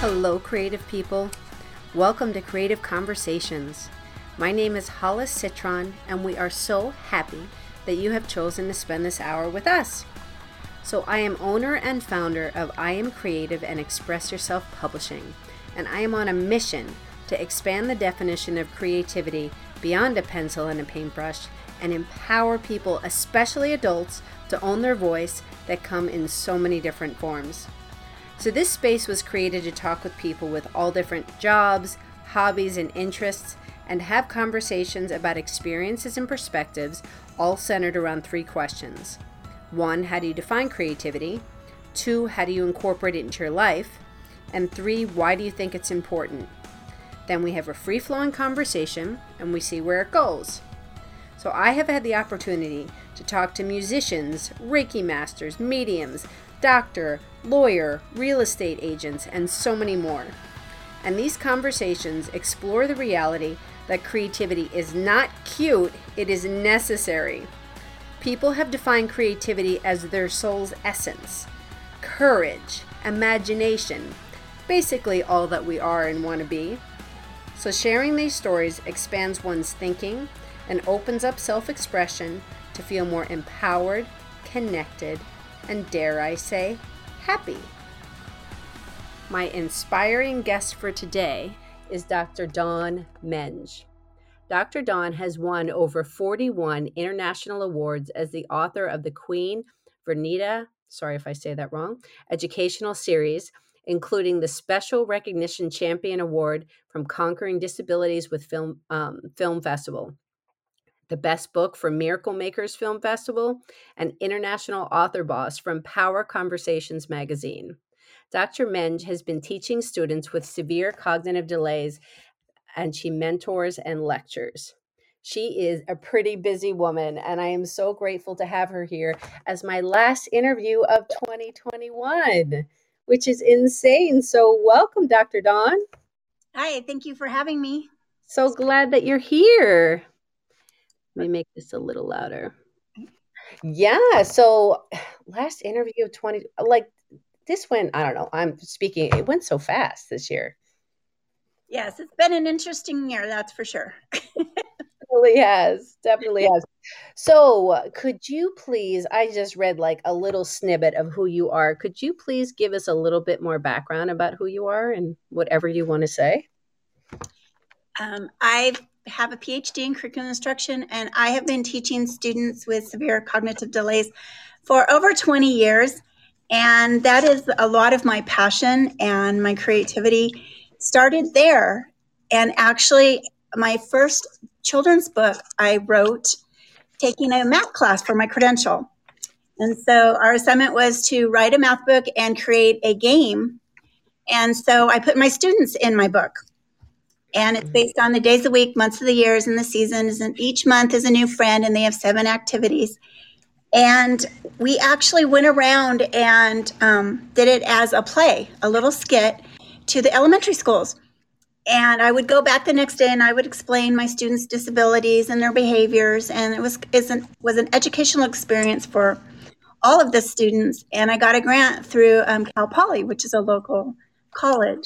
Hello, creative people. Welcome to Creative Conversations. My name is Hollis Citron, and we are so happy that you have chosen to spend this hour with us. So, I am owner and founder of I Am Creative and Express Yourself Publishing, and I am on a mission to expand the definition of creativity beyond a pencil and a paintbrush and empower people, especially adults, to own their voice that come in so many different forms. So, this space was created to talk with people with all different jobs, hobbies, and interests, and have conversations about experiences and perspectives, all centered around three questions. One, how do you define creativity? Two, how do you incorporate it into your life? And three, why do you think it's important? Then we have a free flowing conversation and we see where it goes. So, I have had the opportunity to talk to musicians, Reiki masters, mediums, doctor, lawyer, real estate agents, and so many more. And these conversations explore the reality that creativity is not cute, it is necessary. People have defined creativity as their soul's essence, courage, imagination, basically all that we are and want to be. So, sharing these stories expands one's thinking and opens up self expression to feel more empowered, connected, and dare I say, happy. My inspiring guest for today is Dr. Dawn Menge. Dr. Dawn has won over 41 international awards as the author of the Queen Vernita, sorry if I say that wrong, educational series, including the Special Recognition Champion Award from Conquering Disabilities with Film um, Film Festival the Best Book from Miracle Makers Film Festival, and International Author Boss from Power Conversations magazine. Dr. Menge has been teaching students with severe cognitive delays, and she mentors and lectures. She is a pretty busy woman, and I am so grateful to have her here as my last interview of 2021, which is insane. So, welcome, Dr. Dawn. Hi, thank you for having me. So glad that you're here. Let me make this a little louder. Yeah. So last interview of 20, like this went, I don't know, I'm speaking, it went so fast this year. Yes, it's been an interesting year, that's for sure. definitely has. Definitely has. So, could you please? I just read like a little snippet of who you are. Could you please give us a little bit more background about who you are and whatever you want to say? Um, I've have a PhD in curriculum instruction, and I have been teaching students with severe cognitive delays for over 20 years. And that is a lot of my passion and my creativity started there. And actually, my first children's book I wrote taking a math class for my credential. And so our assignment was to write a math book and create a game. And so I put my students in my book and it's based on the days of the week, months of the years, and the seasons. And each month is a new friend, and they have seven activities. And we actually went around and um, did it as a play, a little skit to the elementary schools. And I would go back the next day and I would explain my students' disabilities and their behaviors. And it was an, was an educational experience for all of the students. And I got a grant through um, Cal Poly, which is a local college.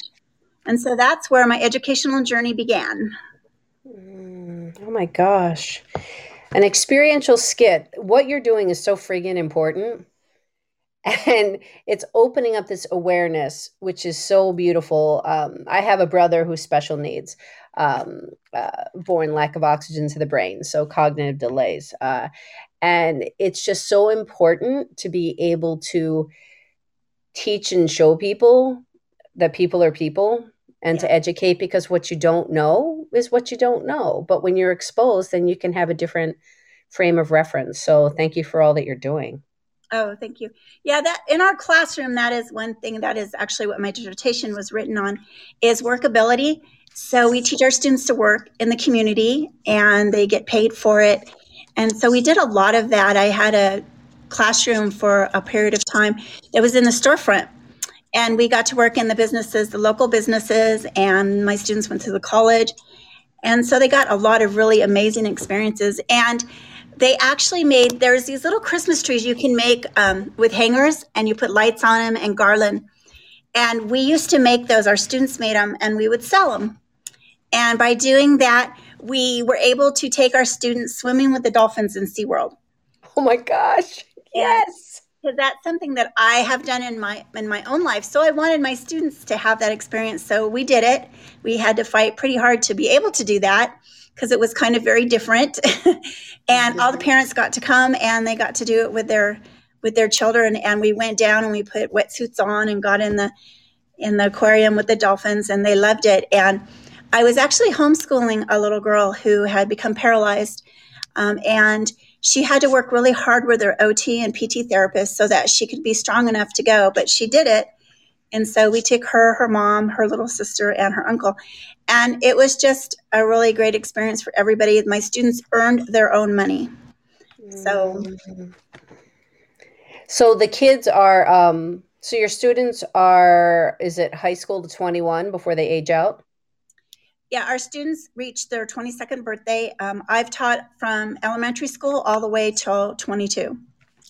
And so that's where my educational journey began. Mm, oh my gosh. An experiential skit. What you're doing is so friggin' important. And it's opening up this awareness, which is so beautiful. Um, I have a brother who's special needs, um, uh, born lack of oxygen to the brain, so cognitive delays. Uh, and it's just so important to be able to teach and show people that people are people and yeah. to educate because what you don't know is what you don't know. But when you're exposed, then you can have a different frame of reference. So thank you for all that you're doing. Oh, thank you. Yeah, that in our classroom, that is one thing that is actually what my dissertation was written on is workability. So we teach our students to work in the community and they get paid for it. And so we did a lot of that. I had a classroom for a period of time that was in the storefront and we got to work in the businesses, the local businesses, and my students went to the college. And so they got a lot of really amazing experiences. And they actually made, there's these little Christmas trees you can make um, with hangers and you put lights on them and garland. And we used to make those, our students made them, and we would sell them. And by doing that, we were able to take our students swimming with the dolphins in SeaWorld. Oh my gosh. Yes. Because that's something that I have done in my in my own life. So I wanted my students to have that experience. So we did it. We had to fight pretty hard to be able to do that because it was kind of very different. and all the parents got to come and they got to do it with their with their children and we went down and we put wetsuits on and got in the in the aquarium with the dolphins and they loved it and i was actually homeschooling a little girl who had become paralyzed um, and she had to work really hard with her ot and pt therapist so that she could be strong enough to go but she did it and so we took her her mom her little sister and her uncle and it was just a really great experience for everybody my students earned their own money so mm-hmm. So the kids are um so your students are is it high school to 21 before they age out? Yeah, our students reach their 22nd birthday. Um, I've taught from elementary school all the way till 22.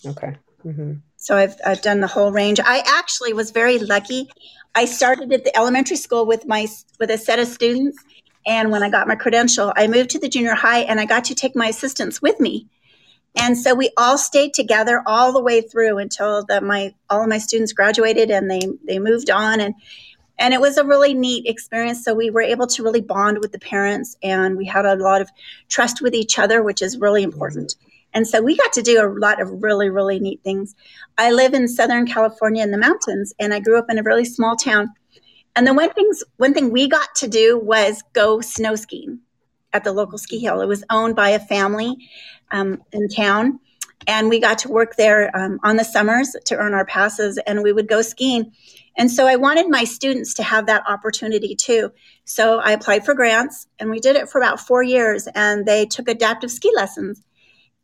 Okay. Mm-hmm. So I've I've done the whole range. I actually was very lucky. I started at the elementary school with my with a set of students, and when I got my credential, I moved to the junior high, and I got to take my assistants with me. And so we all stayed together all the way through until the, my all of my students graduated and they they moved on and and it was a really neat experience. So we were able to really bond with the parents and we had a lot of trust with each other, which is really important. And so we got to do a lot of really, really neat things. I live in Southern California in the mountains and I grew up in a really small town. And the one things one thing we got to do was go snow skiing at the local ski hill. It was owned by a family um, in town. And we got to work there um, on the summers to earn our passes, and we would go skiing. And so I wanted my students to have that opportunity too. So I applied for grants, and we did it for about four years, and they took adaptive ski lessons.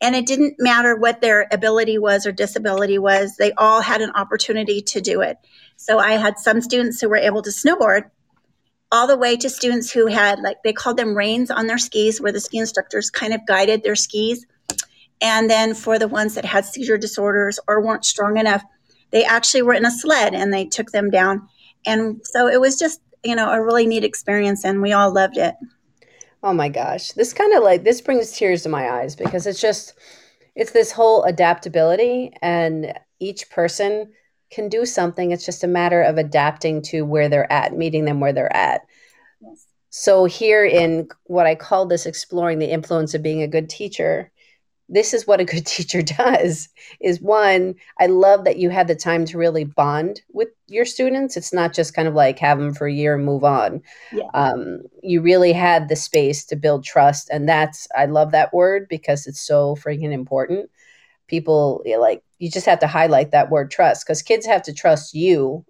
And it didn't matter what their ability was or disability was, they all had an opportunity to do it. So I had some students who were able to snowboard, all the way to students who had like they called them reins on their skis where the ski instructors kind of guided their skis and then for the ones that had seizure disorders or weren't strong enough they actually were in a sled and they took them down and so it was just you know a really neat experience and we all loved it oh my gosh this kind of like this brings tears to my eyes because it's just it's this whole adaptability and each person can do something. It's just a matter of adapting to where they're at, meeting them where they're at. Yes. So, here in what I call this exploring the influence of being a good teacher, this is what a good teacher does is one i love that you had the time to really bond with your students. It's not just kind of like have them for a year and move on. Yeah. um, you really had the space to build trust and that's i love that word because it's so freaking important. People like you just have to highlight that word trust because kids have to trust you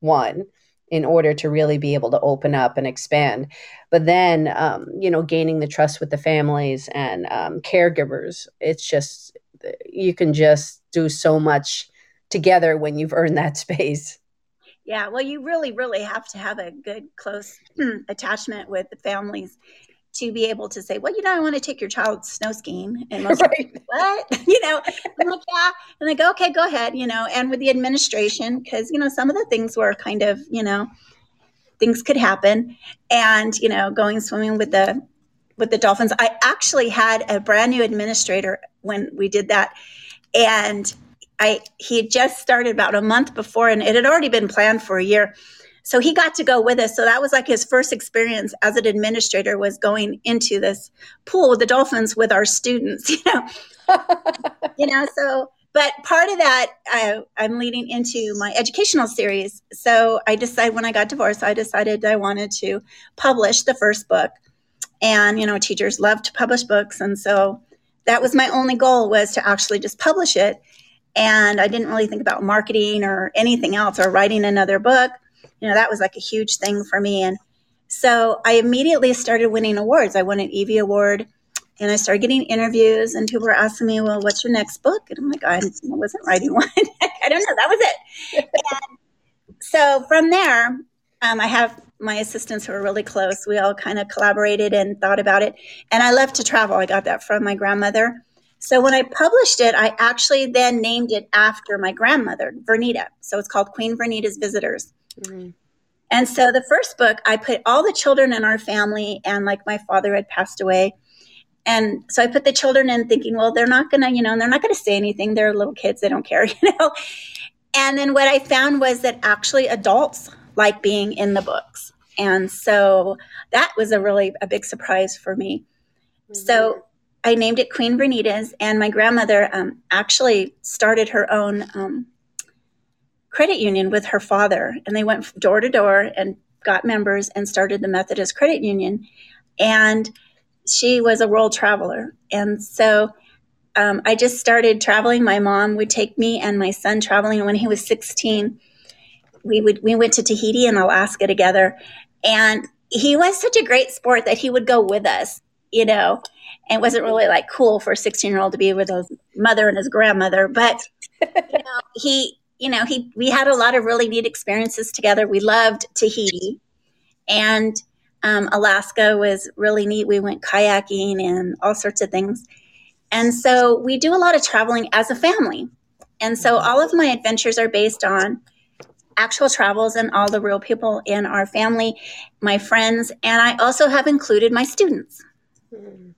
one in order to really be able to open up and expand. But then um, you know gaining the trust with the families and um, caregivers it's just you can just do so much together when you've earned that space. Yeah well you really really have to have a good close attachment with the families to be able to say, well, you know, I want to take your child snow skiing. And most right. Like, what? you know, I'm like, yeah. And they go, okay, go ahead, you know, and with the administration, because, you know, some of the things were kind of, you know, things could happen. And, you know, going swimming with the with the dolphins. I actually had a brand new administrator when we did that. And I he had just started about a month before and it had already been planned for a year so he got to go with us. So that was like his first experience as an administrator was going into this pool with the dolphins with our students you know? You know so but part of that I, i'm leading into my educational series. So i decided when i got divorced i decided i wanted to publish the first book. And you know teachers love to publish books. And so that was my only goal was to actually just publish it. And i didn't really think about marketing or anything else or writing another book you know, that was like a huge thing for me. And so I immediately started winning awards. I won an Evie Award and I started getting interviews, and people were asking me, Well, what's your next book? And I'm like, I wasn't writing one. I don't know. That was it. so from there, um, I have my assistants who are really close. We all kind of collaborated and thought about it. And I love to travel. I got that from my grandmother. So when I published it, I actually then named it after my grandmother, Vernita. So it's called Queen Vernita's Visitors Mm-hmm. And so the first book, I put all the children in our family, and like my father had passed away. And so I put the children in thinking, well, they're not going to, you know, they're not going to say anything. They're little kids. They don't care, you know. And then what I found was that actually adults like being in the books. And so that was a really a big surprise for me. Mm-hmm. So I named it Queen Vernita's, and my grandmother um, actually started her own um, credit union with her father, and they went door to door and got members and started the Methodist Credit Union. And she was a world traveler, and so um, I just started traveling. My mom would take me and my son traveling. When he was 16, we would we went to Tahiti and Alaska together, and he was such a great sport that he would go with us, you know and it wasn't really like cool for a 16 year old to be with his mother and his grandmother but you know, he you know he we had a lot of really neat experiences together. We loved tahiti. And um, alaska was really neat. We went kayaking and all sorts of things. And so we do a lot of traveling as a family. And so all of my adventures are based on actual travels and all the real people in our family my friends and i also have included my students. Mm-hmm.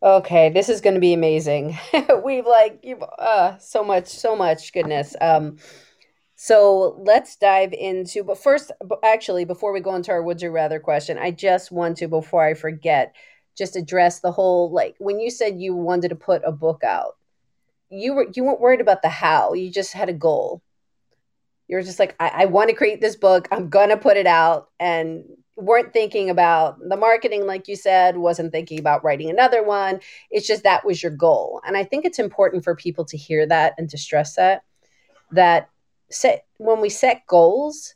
Okay, this is going to be amazing. We've like you uh so much so much goodness. Um so let's dive into but first actually before we go into our would you rather question, I just want to before I forget just address the whole like when you said you wanted to put a book out. You were you weren't worried about the how. You just had a goal. You were just like I, I want to create this book. I'm to put it out and weren't thinking about the marketing, like you said, wasn't thinking about writing another one. It's just that was your goal. And I think it's important for people to hear that and to stress that, that set, when we set goals,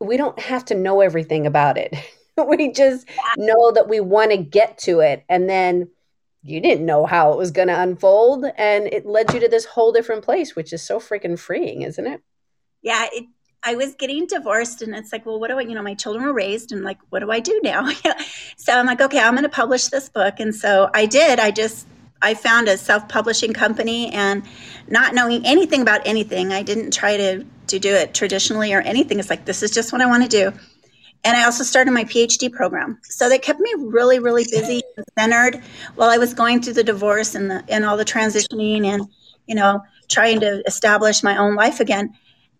we don't have to know everything about it. we just know that we want to get to it. And then you didn't know how it was going to unfold. And it led you to this whole different place, which is so freaking freeing, isn't it? Yeah, it I was getting divorced and it's like, well, what do I, you know, my children were raised and like, what do I do now? so I'm like, okay, I'm going to publish this book. And so I did. I just, I found a self-publishing company and not knowing anything about anything, I didn't try to, to do it traditionally or anything. It's like, this is just what I want to do. And I also started my PhD program. So they kept me really, really busy and centered while I was going through the divorce and the, and all the transitioning and, you know, trying to establish my own life again.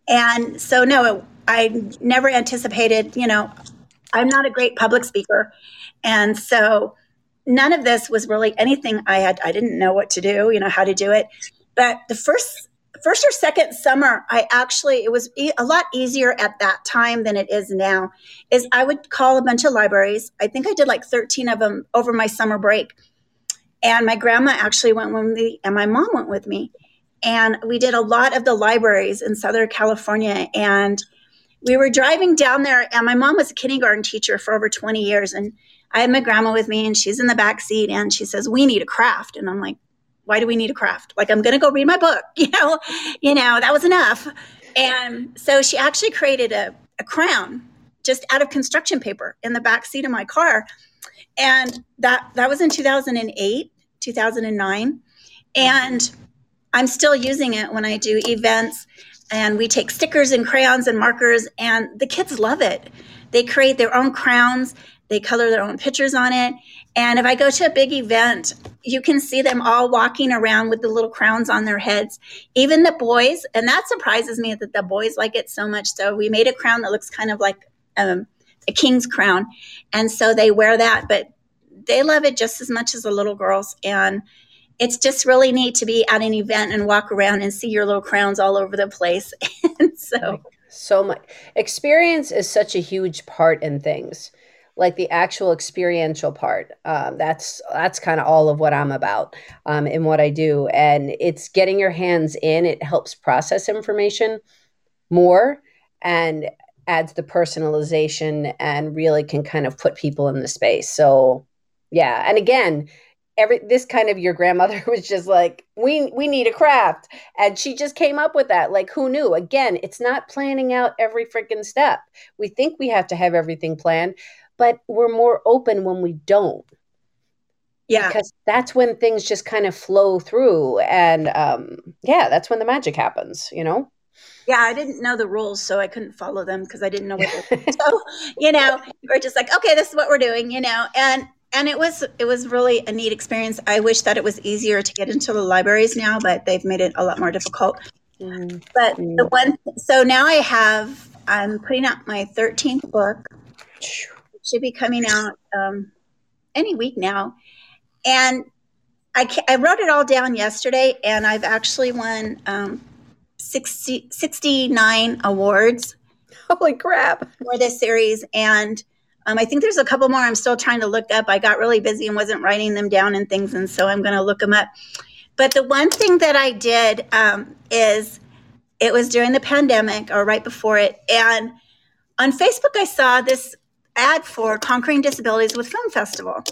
And so, no, I never anticipated, you know, I'm not a great public speaker. And so none of this was really anything I had, I didn't know what to do, you know, how to do it. But the first, first or second summer, I actually, it was e- a lot easier at that time than it is now, is I would call a bunch of libraries. I think I did like 13 of them over my summer break. And my grandma actually went with me and my mom went with me and we did a lot of the libraries in Southern California. And we were driving down there, and my mom was a kindergarten teacher for over 20 years. And I had my grandma with me, and she's in the back seat, and she says, "We need a craft." And I'm like, "Why do we need a craft? Like, I'm to go read my book. You know, you know that was enough." And so she actually created a, a crown just out of construction paper in the back seat of my car, and that that was in 2008, 2009, and I'm still using it when I do events and we take stickers and crayons and markers and the kids love it. They create their own crowns, they color their own pictures on it. And if I go to a big event, you can see them all walking around with the little crowns on their heads. Even the boys, and that surprises me that the boys like it so much. So we made a crown that looks kind of like um, a king's crown. And so they wear that, but they love it just as much as the little girls. And it's just really neat to be at an event and walk around and see your little crowns all over the place. and so, so much. Experience is such a huge part in things like the actual experiential part um, that's that's kind of all of what i'm about um, in what i do. And it's getting your hands in it helps process information more and adds the personalization and really can kind of put people in the space. So yeah. And again every this kind of your grandmother was just like we we need a craft. And she just came up with that. Like who knew? Again it's not planning out every freaking step. We think we have to have everything planned but we're more open when we don't. Yeah. Because that's when things just kind of flow through and um yeah that's when the magic happens you know? Yeah, I didn't know the rules, so I couldn't follow them because I didn't know what. They, so you know, we're just like, okay, this is what we're doing, you know, and and it was it was really a neat experience. I wish that it was easier to get into the libraries now, but they've made it a lot more difficult. Mm-hmm. But the one, so now I have, I'm putting out my 13th book. It should be coming out um, any week now, and I I wrote it all down yesterday, and I've actually won um, 60, 69 awards. Holy crap! For this series, and um, I think there's a couple more I'm still trying to look up. I got really busy and wasn't writing them down and things, and so I'm going to look them up. But the one thing that I did um, is it was during the pandemic or right before it, and on Facebook I saw this ad for Conquering Disabilities with Film Festival.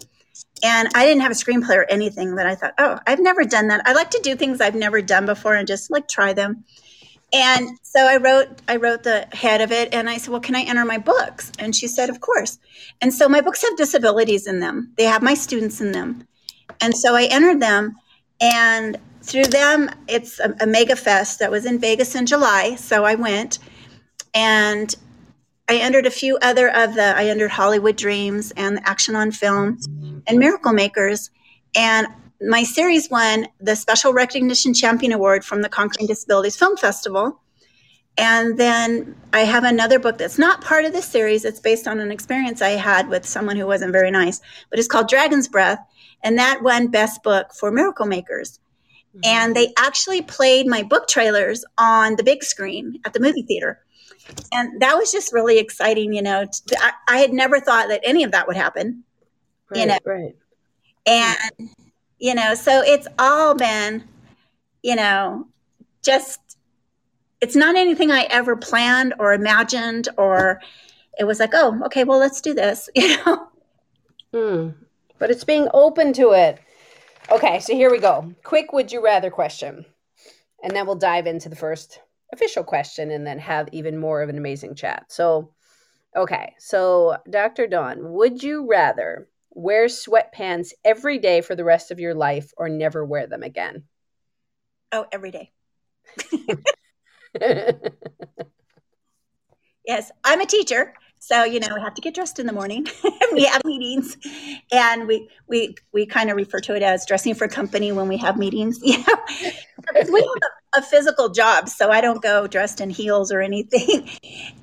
And I didn't have a screenplay or anything, but I thought, oh, I've never done that. I like to do things I've never done before and just like try them. And so I wrote I wrote the head of it and I said, "Well, can I enter my books?" And she said, "Of course." And so my books have disabilities in them. They have my students in them. And so I entered them and through them it's a, a mega fest that was in Vegas in July, so I went and I entered a few other of the I entered Hollywood Dreams and Action on Film and Miracle Makers and my series won the Special Recognition Champion Award from the Conquering Disabilities Film Festival. And then I have another book that's not part of the series. It's based on an experience I had with someone who wasn't very nice, but it's called Dragon's Breath. And that won Best Book for Miracle Makers. Mm-hmm. And they actually played my book trailers on the big screen at the movie theater. And that was just really exciting. You know, I, I had never thought that any of that would happen. Right, you know, right. And you know so it's all been you know just it's not anything i ever planned or imagined or it was like oh okay well let's do this you know? Hmm. but it's being open to it. Okay so here we go. Quick would you rather question. And then we'll dive into the first official question and then have even more of an amazing chat. So okay so dr dawn would you rather wear sweatpants every day for the rest of your life or never wear them again? Oh, every day. yes, I'm a teacher. So, you know, we have to get dressed in the morning. we have meetings and we we we kind of refer to it as dressing for company when we have meetings. You know, we have a, a physical job, so I don't go dressed in heels or anything.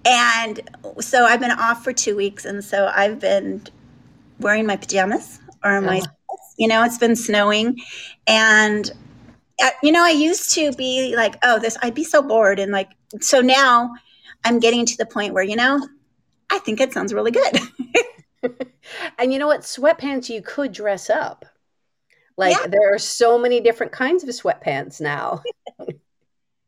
And so I've been off for two weeks and so I've been wearing my pajamas or my, you know, it's been snowing. And, uh, you know, I used to be like, oh, this, I'd be so bored. And like, so now I'm getting to the point where, you know, I think it sounds really good. and you know what? Sweatpants, you could dress up. Like yeah. there are so many different kinds of sweatpants now.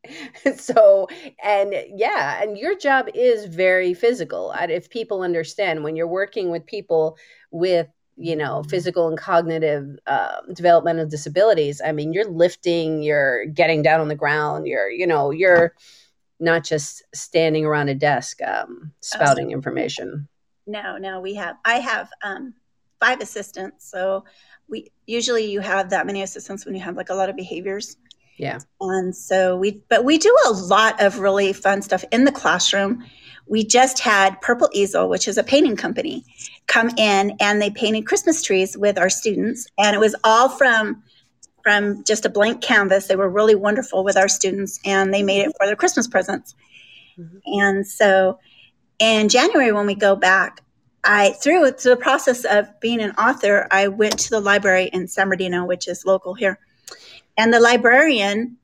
so and yeah and your job is very physical if people understand when you're working with people with you know physical and cognitive uh, developmental disabilities i mean you're lifting you're getting down on the ground you're you know you're not just standing around a desk um, spouting oh, information. No no we have i have um, five assistants so we usually you have that many assistants when you have like a lot of behaviors yeah. And so we, but we do a lot of really fun stuff in the classroom. We just had Purple Easel, which is a painting company, come in and they painted Christmas trees with our students. And it was all from from just a blank canvas. They were really wonderful with our students and they made it for their Christmas presents. Mm-hmm. And so in January, when we go back, I through, through the process of being an author, I went to the library in San Bernardino, which is local here and the librarian,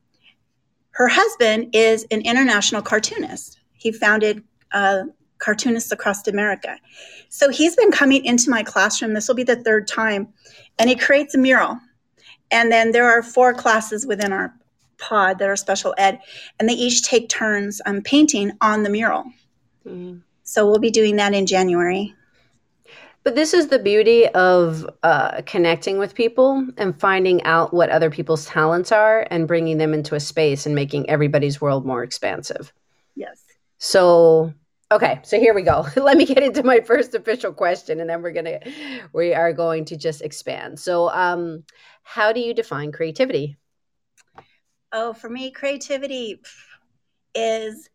her husband is an international cartoonist. He founded uh, Cartoonists Across America. So he's been coming into my classroom. This will be the third time. And he creates a mural. And then there are four classes within our pod that are special ed, and they each take turns um, painting on the mural. Mm-hmm. So we'll be doing that in January. But this is the beauty of uh, connecting with people and finding out what other people's talents are and bringing them into a space and making everybody's world more expansive. Yes. So, okay, so here we go. Let me get into my first official question and then we're going to we are going to just expand. So, um how do you define creativity? Oh, for me creativity is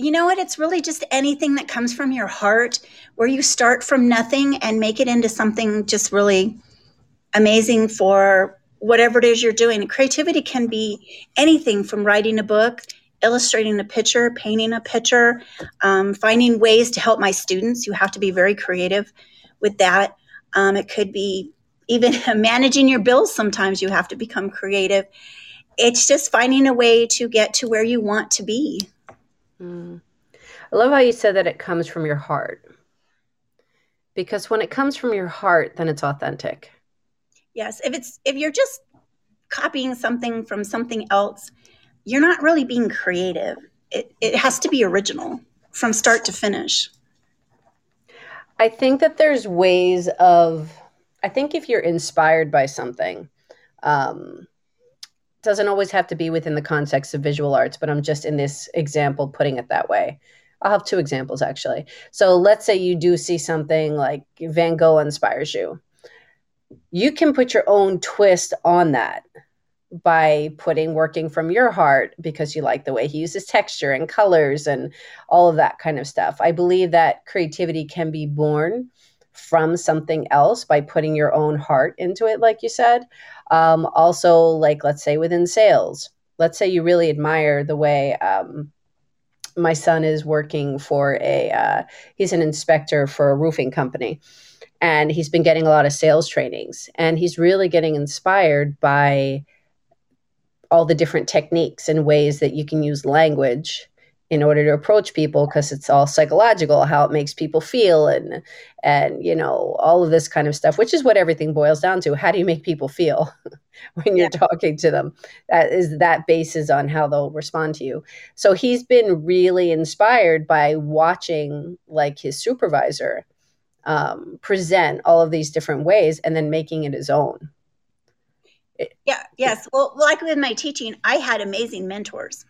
you know what? It's really just anything that comes from your heart where you start from nothing and make it into something just really amazing for whatever it is you're doing. Creativity can be anything from writing a book, illustrating a picture, painting a picture, um, finding ways to help my students. You have to be very creative with that. Um, it could be even managing your bills. Sometimes you have to become creative. It's just finding a way to get to where you want to be. Mm. I love how you said that it comes from your heart. Because when it comes from your heart, then it's authentic. Yes. If it's if you're just copying something from something else, you're not really being creative. It it has to be original from start to finish. I think that there's ways of I think if you're inspired by something, um, doesn't always have to be within the context of visual arts, but I'm just in this example putting it that way. I'll have two examples actually. So let's say you do see something like Van Gogh inspires you. You can put your own twist on that by putting working from your heart because you like the way he uses texture and colors and all of that kind of stuff. I believe that creativity can be born from something else by putting your own heart into it, like you said. Um, also, like let's say within sales, let's say you really admire the way um, my son is working for a, uh, he's an inspector for a roofing company. And he's been getting a lot of sales trainings, and he's really getting inspired by all the different techniques and ways that you can use language in order to approach people because it's all psychological how it makes people feel and and you know all of this kind of stuff which is what everything boils down to. How do you make people feel when you're yeah. talking to them? That is that bases on how they'll respond to you. So he's been really inspired by watching like his supervisor um, present all of these different ways and then making it his own. Yeah yes. Well like with my teaching i had amazing mentors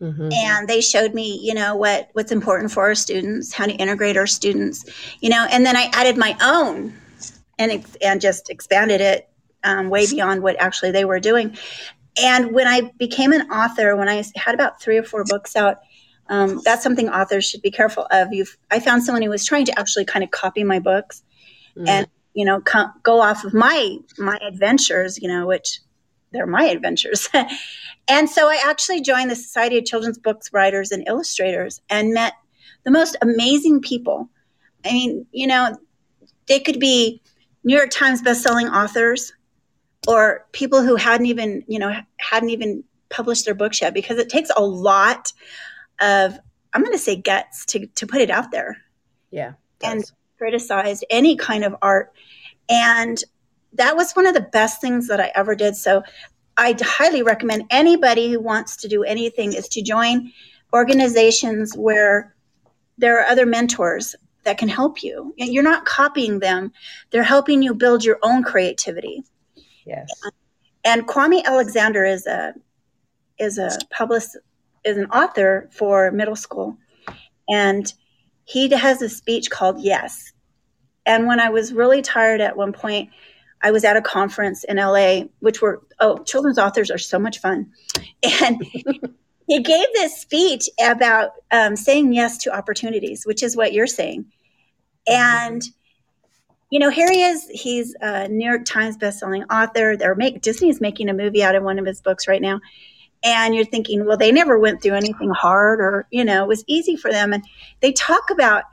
Mm-hmm. And they showed me, you know, what what's important for our students, how to integrate our students, you know, and then I added my own and and just expanded it um, way beyond what actually they were doing. And when I became an author, when I had about three or four books out, um, that's something authors should be careful of. you I found someone who was trying to actually kind of copy my books mm. and you know co- go off of my my adventures, you know, which they're my adventures. And so I actually joined the Society of Children's Books Writers and Illustrators and met the most amazing people. I mean, you know, they could be New York Times bestselling authors or people who hadn't even, you know, hadn't even published their books yet because it takes a lot of I'm going to say guts to to put it out there. Yeah. And criticize any kind of art and that was one of the best things that I ever did. So I highly recommend anybody who wants to do anything is to join organizations where there are other mentors that can help you. You're not copying them; they're helping you build your own creativity. Yes. And Kwame Alexander is a is a published is an author for middle school, and he has a speech called Yes. And when I was really tired at one point, I was at a conference in LA, which were, oh, children's authors are so much fun. And he gave this speech about um, saying yes to opportunities, which is what you're saying. And, you know, here he is. He's a New York Times bestselling author. They're make, Disney is making a movie out of one of his books right now. And you're thinking, well, they never went through anything hard or, you know, it was easy for them. And they talk about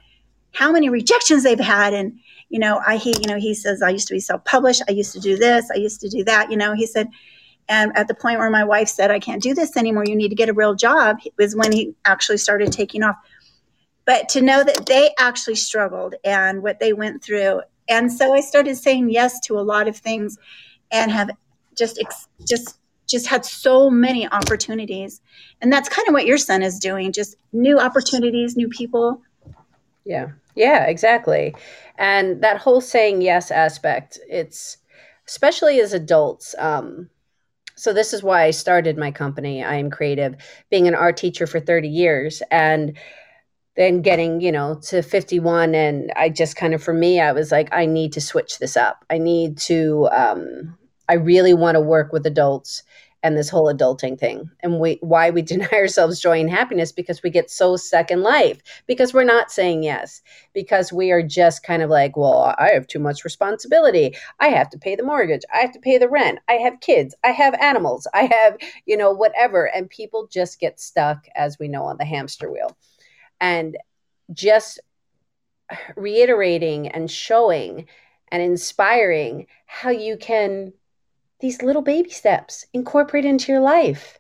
how many rejections they've had and you know, I he, you know, he says I used to be self-published. I used to do this. I used to do that. You know, he said, and at the point where my wife said, I can't do this anymore. You need to get a real job was when he actually started taking off. But to know that they actually struggled and what they went through. And so I started saying yes to a lot of things and have just, just, just had so many opportunities. And that's kind of what your son is doing just new opportunities, new people. Yeah. Yeah, exactly. And that whole saying yes aspect, it's especially as adults. Um, so this is why I started my company. I am creative, being an art teacher for 30 years and then getting, you know, to 51 and I just kind of for me I was like I need to switch this up. I need to um I really want to work with adults and this whole adulting thing. And we why we deny ourselves joy and happiness because we get so stuck in life because we're not saying yes because we are just kind of like well i have too much responsibility. I have to pay the mortgage. I have to pay the rent. I have kids. I have animals. I have you know whatever. And people just get stuck as we know on the hamster wheel. And just reiterating and showing and inspiring how you can these little baby steps incorporate into your life,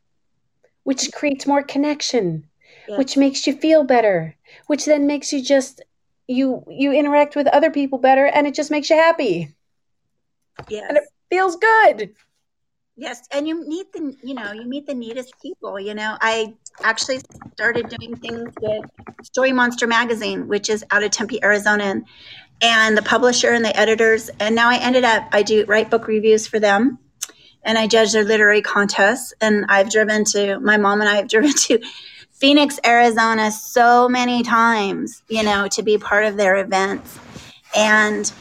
which mm-hmm. creates more connection, which makes you feel better, which then makes you just you you interact with other people better and it just makes you happy. Yeah. And it feels good. Yes, and you meet the you know you meet the neatest people. You know, I actually started doing things with Story Monster magazine, which is out of Tempe, Arizona, and the publisher and the editors. And now I ended up I do write book reviews for them, and I judge their literary contests. And I've driven to, my mom and I have driven to Phoenix, Arizona so many times, you know, to be part of their events. And,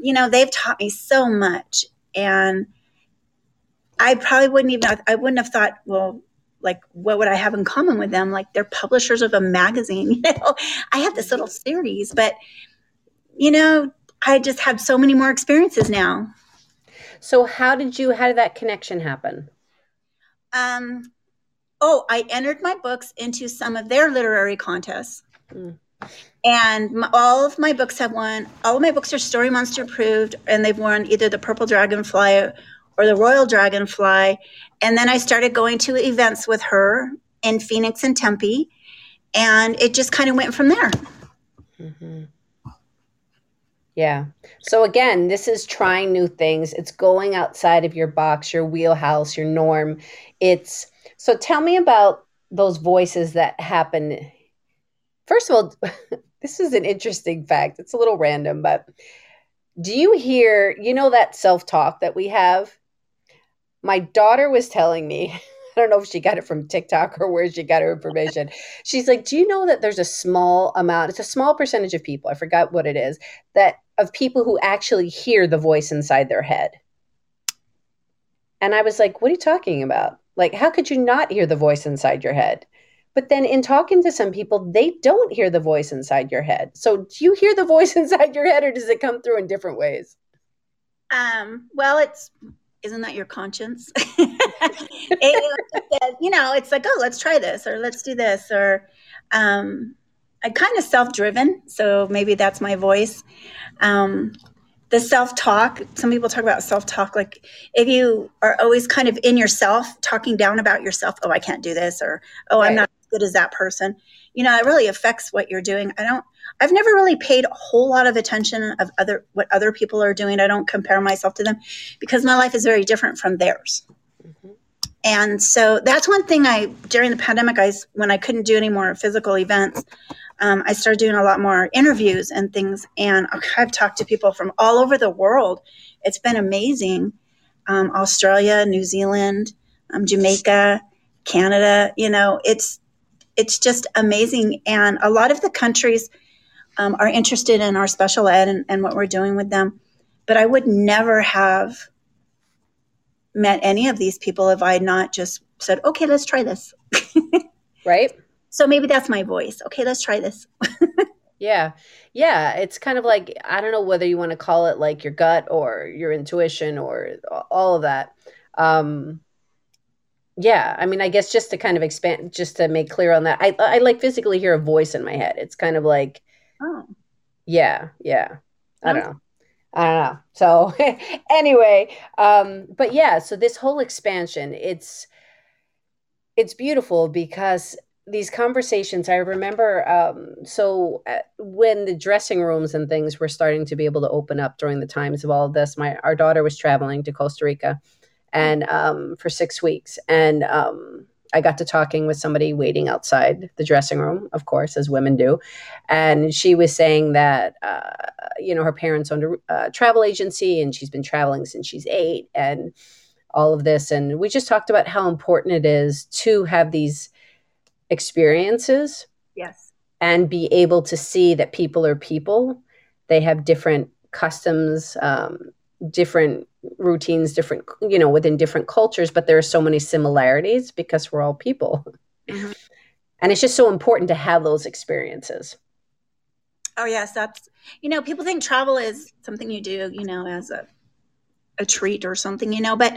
you know, they've taught me so much. And I probably wouldn't even, I wouldn't have thought, well, like what would I have in common with them? Like they're publishers of a magazine, you know. I have this little series, but you know, I just have so many more experiences now. So how did you how did that connection happen? Um oh, I entered my books into some of their literary contests. Mm. And my, all of my books have won. All of my books are Story Monster approved, and they've won either the Purple Dragonfly or the Royal Dragonfly. And then I started going to events with her in Phoenix and Tempe, and it just kind of went from there. Mm-hmm. Yeah. So again, this is trying new things. It's going outside of your box, your wheelhouse, your norm. It's so tell me about those voices that happen. First of all, this is an interesting fact. It's a little random, but do you hear, you know, that self talk that we have? My daughter was telling me don't know if she got it from TikTok or where she got her information. She's like, "Do you know that there's a small amount? It's a small percentage of people. I forgot what it is that of people who actually hear the voice inside their head." And I was like, "What are you talking about? Like, how could you not hear the voice inside your head?" But then in talking to some people, they don't hear the voice inside your head. So, do you hear the voice inside your head, or does it come through in different ways? Um, well, it's isn't that your conscience? it, says, you know, it's like, oh, let's try this or let's do this or um, I'm kind of self-driven, so maybe that's my voice. Um, the self-talk. Some people talk about self-talk, like if you are always kind of in yourself, talking down about yourself. Oh, I can't do this, or oh, right. I'm not as good as that person. You know, it really affects what you're doing. I don't. I've never really paid a whole lot of attention of other what other people are doing. I don't compare myself to them because my life is very different from theirs. Mm-hmm. And so that's one thing I during the pandemic I when I couldn't do any more physical events, um, I started doing a lot more interviews and things. And I've talked to people from all over the world. It's been amazing. Um, Australia, New Zealand, um, Jamaica, Canada. You know, it's it's just amazing. And a lot of the countries um, are interested in our special ed and, and what we're doing with them. But I would never have met any of these people if I had not just said, okay, let's try this. right. So maybe that's my voice. Okay, let's try this. yeah. Yeah. It's kind of like, I don't know whether you want to call it like your gut or your intuition or all of that. Um, yeah, I mean, I guess just to kind of expand, just to make clear on that, I I like physically hear a voice in my head. It's kind of like Oh. Yeah, yeah. I don't know. I don't know. So anyway, um, but yeah, so this whole expansion, it's it's beautiful because these conversations i remember um, so uh, when the dressing rooms and things were starting to be able to open up during the times of all of this my our daughter was traveling to costa rica and um, for six weeks and um, I got to talking with somebody waiting outside the dressing room, of course, as women do. And she was saying that, uh, you know, her parents owned a uh, travel agency and she's been traveling since she's eight and all of this. And we just talked about how important it is to have these experiences. Yes. And be able to see that people are people. They have different customs, um, different routines, different, you know, within different cultures, but there are so many similarities because we're all people. Mm-hmm. And it's just so important to have those experiences. Oh, yes. That's, you know, people think travel is something you do, you know, as a, a treat or something, you know, but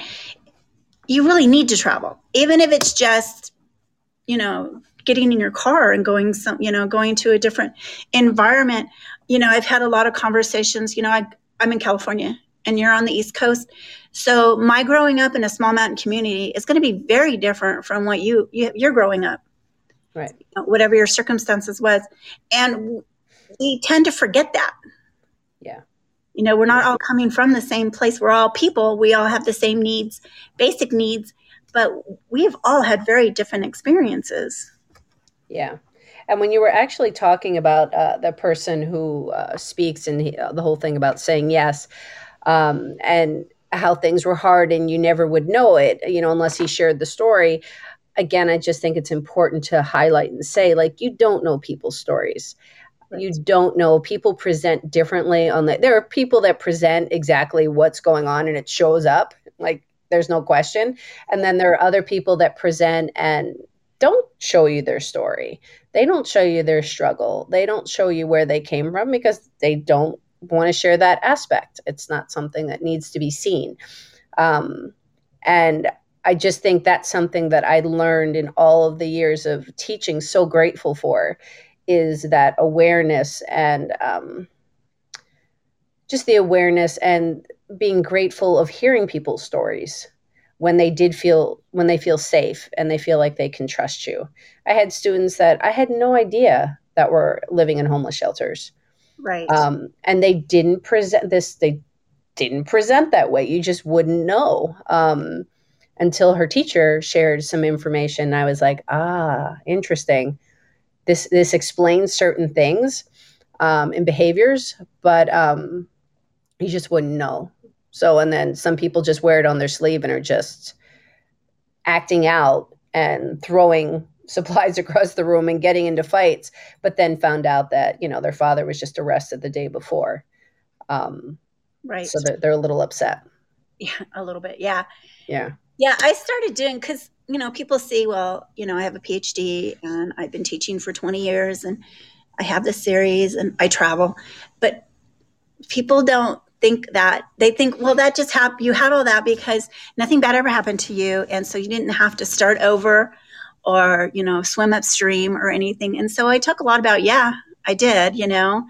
you really need to travel, even if it's just, you know, getting in your car and going some, you know, going to a different environment. You know, I've had a lot of conversations, you know, I, I'm in California and you're on the East Coast. So my growing up in a small mountain community is going to be very different from what you, you are growing up. Right. Whatever your circumstances was. And we tend to forget that. Yeah. You know, we're not all coming from the same place. We're all people. We all have the same needs, basic needs, but we've all had very different experiences. Yeah. And when you were actually talking about uh, the person who uh, speaks and he, uh, the whole thing about saying yes, um, and how things were hard and you never would know it, you know, unless he shared the story. Again, I just think it's important to highlight and say, like, you don't know people's stories. Right. You don't know. People present differently on the. There are people that present exactly what's going on and it shows up. Like, there's no question. And then there are other people that present and don't show you their story. They don't show you their struggle. They don't show you where they came from because they don't want to share that aspect. It's not something that needs to be seen. Um, and I just think that's something that I learned in all of the years of teaching, so grateful for, is that awareness and um, just the awareness and being grateful of hearing people's stories when they did feel when they feel safe and they feel like they can trust you. I had students that I had no idea that were living in homeless shelters Right. Um, and they didn't present this, they didn't present that way. You just wouldn't know um, until her teacher shared some information. I was like, ah, interesting. This, this explains certain things um, in behaviors, but um, you just wouldn't know. So, and then some people just wear it on their sleeve and are just acting out and throwing supplies across the room and getting into fights, but then found out that, you know, their father was just arrested the day before. Um, right. So they're, they're a little upset. Yeah, a little bit. Yeah. Yeah. Yeah. I started doing, because, you know, people see, well, you know, I have a PhD and I've been teaching for 20 years and I have this series and I travel, but people don't think that they think well that just happened you had all that because nothing bad ever happened to you and so you didn't have to start over or you know swim upstream or anything. And so i talk a lot about yeah i did you know.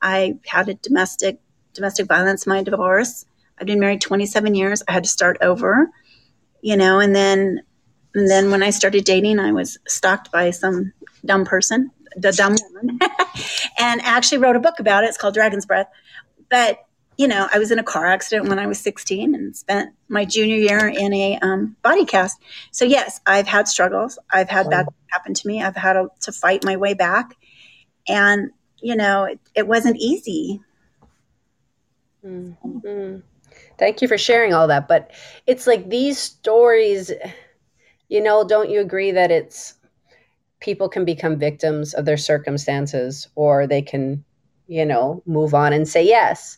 I had a domestic domestic violence my divorce. I've been married 27 years. I had to start over you know and then and then when i started dating i was stalked by some dumb person the dumb woman. And actually wrote a book about it. It's called dragon's breath. But you know, I was in a car accident when I was 16 and spent my junior year in a um, body cast. So, yes, I've had struggles. I've had bad happen to me. I've had a, to fight my way back. And, you know, it, it wasn't easy. Mm-hmm. Thank you for sharing all that. But it's like these stories, you know, don't you agree that it's people can become victims of their circumstances or they can, you know, move on and say yes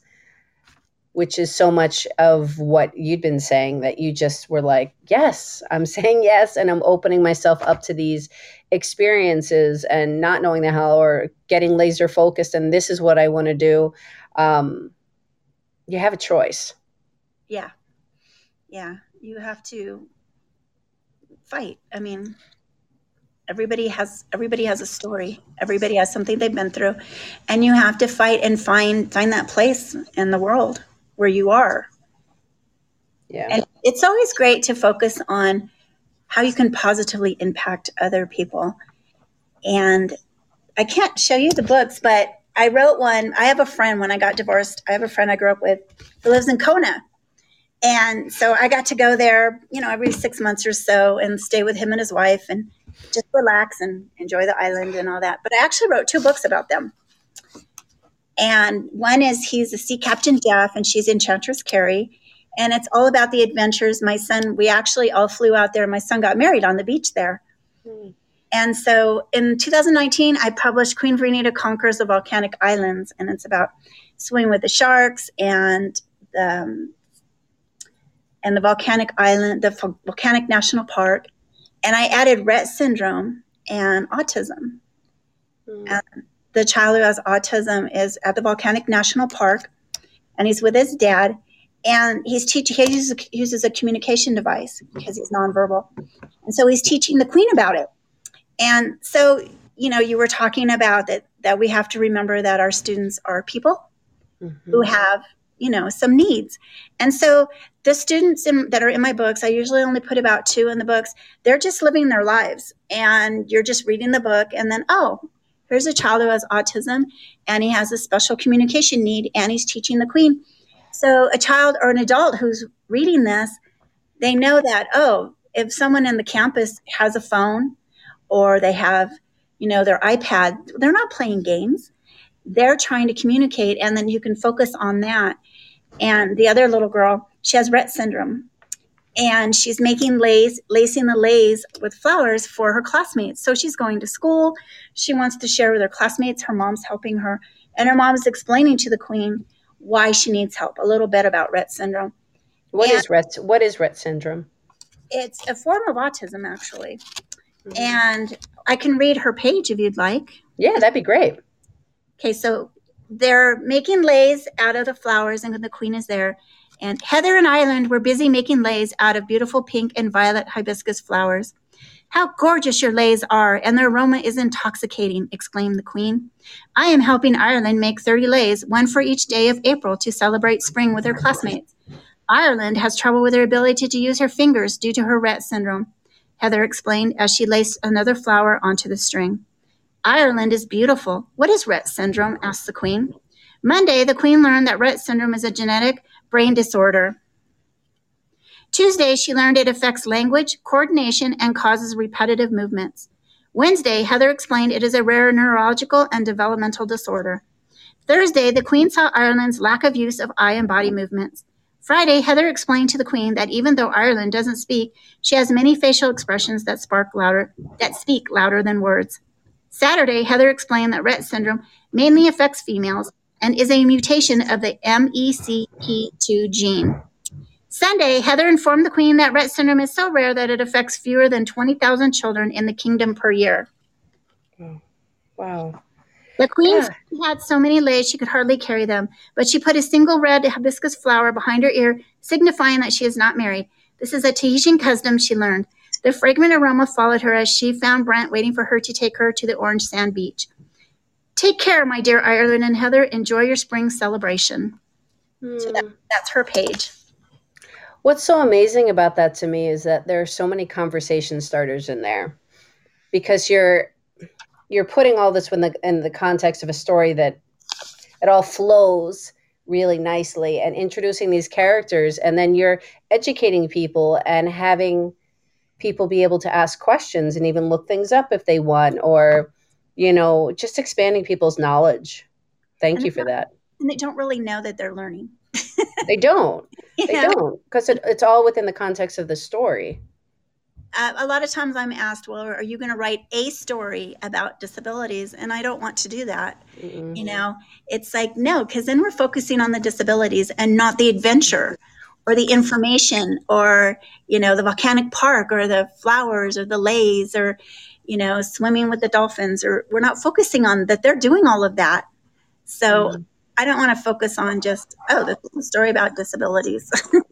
which is so much of what you'd been saying that you just were like, yes, I'm saying yes, and I'm opening myself up to these experiences and not knowing the hell or getting laser focused, and this is what I want to do. Um, you have a choice. Yeah. Yeah. You have to fight. I mean, everybody has everybody has a story everybody has something they've been through and you have to fight and find find that place in the world where you are. Yeah. And it's always great to focus on how you can positively impact other people. And I can't show you the books, but I wrote one. I have a friend when I got divorced. I have a friend I grew up with who lives in Kona. And so I got to go there, you know, every six months or so and stay with him and his wife and just relax and enjoy the island and all that. But I actually wrote two books about them. And one is he's a sea captain Jeff, and she's Enchantress Carrie. And it's all about the adventures. My son, we actually all flew out there. My son got married on the beach there. Mm. And so in 2019, I published Queen Vernita Conquers the Volcanic Islands, and it's about swimming with the sharks and um, and the volcanic island, the volcanic national park, and I added Rett syndrome and autism. Mm. The child who has autism is at the volcanic national park, and he's with his dad, and he's teaching. He uses, a, uses a communication device because he's nonverbal, and so he's teaching the queen about it. And so, you know, you were talking about that that we have to remember that our students are people mm-hmm. who have you know some needs and so the students in, that are in my books i usually only put about two in the books they're just living their lives and you're just reading the book and then oh here's a child who has autism and he has a special communication need and he's teaching the queen so a child or an adult who's reading this they know that oh if someone in the campus has a phone or they have you know their ipad they're not playing games they're trying to communicate and then you can focus on that and the other little girl, she has Rett syndrome. And she's making lace, lacing the lace with flowers for her classmates. So she's going to school. She wants to share with her classmates. Her mom's helping her. And her mom's explaining to the queen why she needs help, a little bit about Rett syndrome. What and is Rett? What is Rett syndrome? It's a form of autism, actually. Mm-hmm. And I can read her page if you'd like. Yeah, that'd be great. Okay, so they're making leis out of the flowers, and the queen is there. And Heather and Ireland were busy making leis out of beautiful pink and violet hibiscus flowers. How gorgeous your leis are, and their aroma is intoxicating, exclaimed the queen. I am helping Ireland make 30 leis, one for each day of April, to celebrate spring with her classmates. Ireland has trouble with her ability to use her fingers due to her Rett syndrome, Heather explained as she laced another flower onto the string. Ireland is beautiful. What is Rett syndrome? asked the Queen. Monday, the Queen learned that Rett syndrome is a genetic brain disorder. Tuesday, she learned it affects language, coordination, and causes repetitive movements. Wednesday, Heather explained it is a rare neurological and developmental disorder. Thursday, the Queen saw Ireland's lack of use of eye and body movements. Friday, Heather explained to the Queen that even though Ireland doesn't speak, she has many facial expressions that spark louder that speak louder than words. Saturday, Heather explained that Rett syndrome mainly affects females and is a mutation of the MECP2 gene. Sunday, Heather informed the Queen that Rett syndrome is so rare that it affects fewer than 20,000 children in the kingdom per year. Oh, wow. The Queen yeah. had so many leis she could hardly carry them, but she put a single red hibiscus flower behind her ear, signifying that she is not married. This is a Tahitian custom she learned. The fragrant aroma followed her as she found Brent waiting for her to take her to the orange sand beach. Take care, my dear Ireland and Heather. Enjoy your spring celebration. Mm. So that, hmm. that's her page. What's so amazing about that to me is that there are so many conversation starters in there because you're you're putting all this in the in the context of a story that it all flows really nicely and introducing these characters and then you're educating people and having people be able to ask questions and even look things up if they want or you know just expanding people's knowledge. Thank and you for that. and they don't really know that they're learning they don't. They don't because it, it's all within the context of the story. Uh, a lot of times i'm asked well are you going to write a story about disabilities? And i don't want to do that mm-hmm. you know? It's like no because then we're focusing on the disabilities and not the adventure or the information or you know the volcanic park or the flowers or the leis or you know swimming with the dolphins or we're not focusing on that. They're doing all of that. So mm. I don't want to focus on just oh this is a story about disabilities.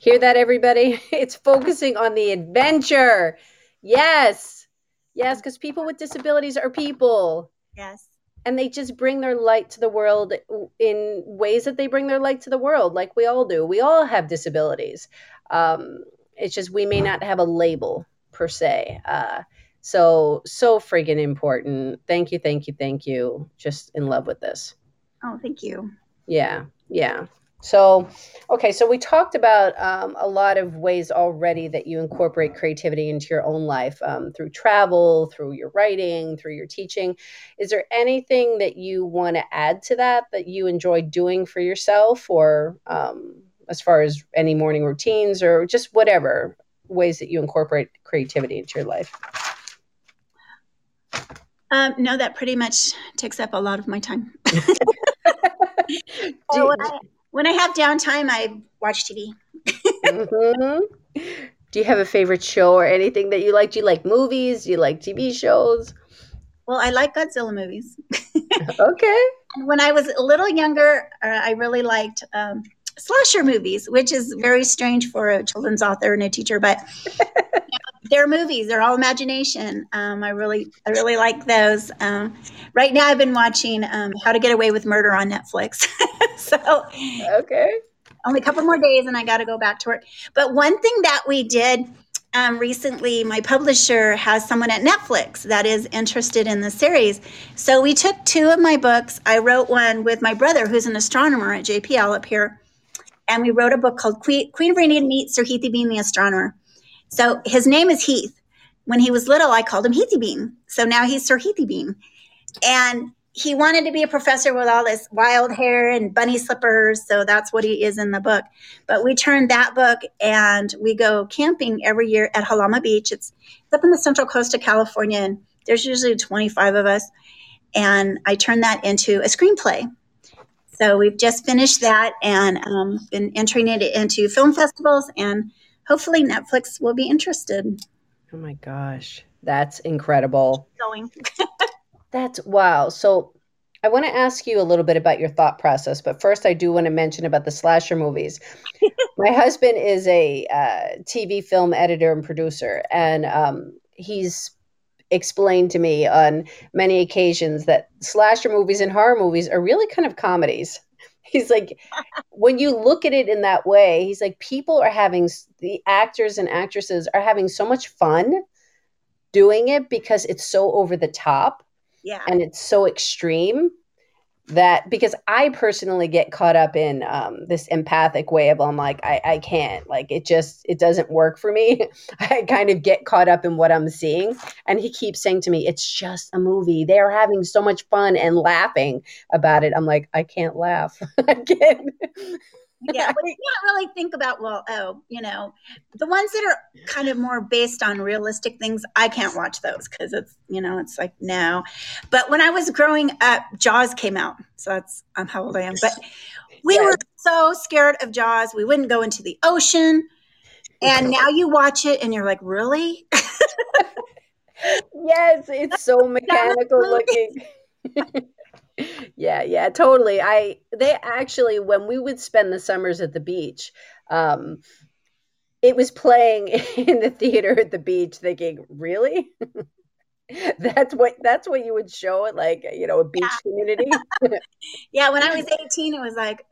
Hear that everybody? It's focusing on the adventure. Yes. Yes because people with disabilities are people. Yes. And they just bring their light to the world in ways that they bring their light to the world like we all do. We all have disabilities. Um, it's just we may not have a label per se. Uh, so so friggin important. Thank you thank you thank you. Just in love with this oh thank you yeah yeah so, okay, so we talked about um, a lot of ways already that you incorporate creativity into your own life um, through travel, through your writing, through your teaching. Is there anything that you want to add to that that you enjoy doing for yourself, or um, as far as any morning routines, or just whatever ways that you incorporate creativity into your life? Um, no, that pretty much takes up a lot of my time. Do, I, when I have downtime, I watch TV. mm-hmm. Do you have a favorite show or anything that you like? Do you like movies? Do you like TV shows? Well, I like Godzilla movies. okay. When I was a little younger, uh, I really liked um, slasher movies, which is very strange for a children's author and a teacher, but they're movies. They're all imagination. Um, I really, I really like those. Um, right now, I've been watching um, How to Get Away with Murder on Netflix. so, okay, only a couple more days, and I got to go back to work. But one thing that we did um, recently, my publisher has someone at Netflix that is interested in the series. So we took two of my books. I wrote one with my brother, who's an astronomer at JPL up here, and we wrote a book called Queen, Queen Indian meets Sir Heathy Bean the Astronomer. So his name is Heath. When he was little, I called him Heathy Bean. So now he's Sir Heathy Bean. And he wanted to be a professor with all this wild hair and bunny slippers. So that's what he is in the book. But we turned that book and we go camping every year at Halama Beach. It's, it's up in the central coast of California. And there's usually 25 of us. And I turned that into a screenplay. So we've just finished that and um, been entering it into film festivals and hopefully Netflix will be interested. Oh my gosh, that's incredible. Going. that's wow. So I want to ask you a little bit about your thought process, but first I do want to mention about the slasher movies. my husband is a uh, TV film editor and producer, and um, he's explained to me on many occasions that slasher movies and horror movies are really kind of comedies. He's like when you look at it in that way he's like people are having the actors and actresses are having so much fun doing it because it's so over the top yeah. and it's so extreme that because I personally get caught up in um, this empathic way of I'm like I, I can't like it just it doesn't work for me. I kind of get caught up in what I'm seeing, and he keeps saying to me, "It's just a movie. They're having so much fun and laughing about it." I'm like, I can't laugh. I can't yeah, but can't really think about well, oh, you know, the ones that are kind of more based on realistic things. I can't watch those because it's you know it's like no. But when I was growing up, Jaws came out, so that's I'm how old I am. But we yes. were so scared of Jaws, we wouldn't go into the ocean. And now you watch it and you're like, really? yes, it's so mechanical looking yeah, yeah, totally. I they actually when we would spend the summers at the beach, um, it was playing in the theater at the beach. Thinking, really? that's what that's what you would show it like you know a beach yeah. community. yeah, when I was eighteen, it was like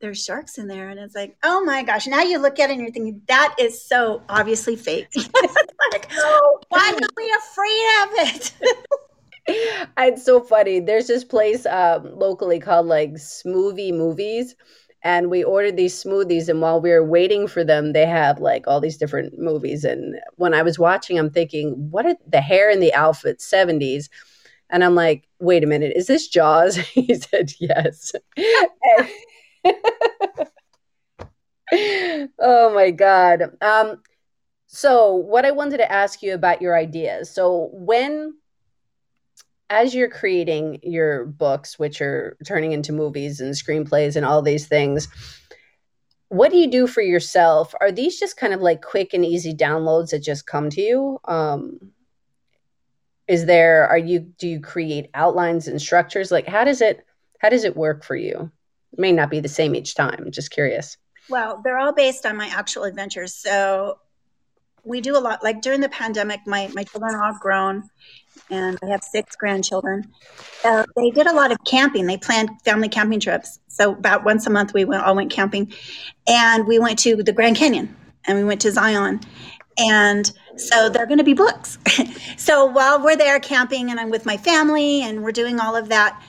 there's sharks in there, and it's like, oh my gosh! Now you look at it and you're thinking that is so obviously fake. like, why are we afraid of it? it's so funny. There's this place um, locally called like Smoothie Movies. And we ordered these smoothies, and while we were waiting for them, they have like all these different movies. And when I was watching, I'm thinking, what are the hair and the outfit 70s? And I'm like, wait a minute, is this Jaws? he said, yes. oh my God. Um, so, what I wanted to ask you about your ideas. So, when as you're creating your books, which are turning into movies and screenplays and all these things, what do you do for yourself? Are these just kind of like quick and easy downloads that just come to you? Um, is there are you do you create outlines and structures? Like how does it how does it work for you? It may not be the same each time. Just curious. Well, they're all based on my actual adventures. So we do a lot like during the pandemic my, my children are all grown and I have six grandchildren. Uh, they did a lot of camping. They planned family camping trips. So about once a month, we went, all went camping, and we went to the Grand Canyon and we went to Zion. And so they're going to be books. so while we're there camping and I'm with my family and we're doing all of that,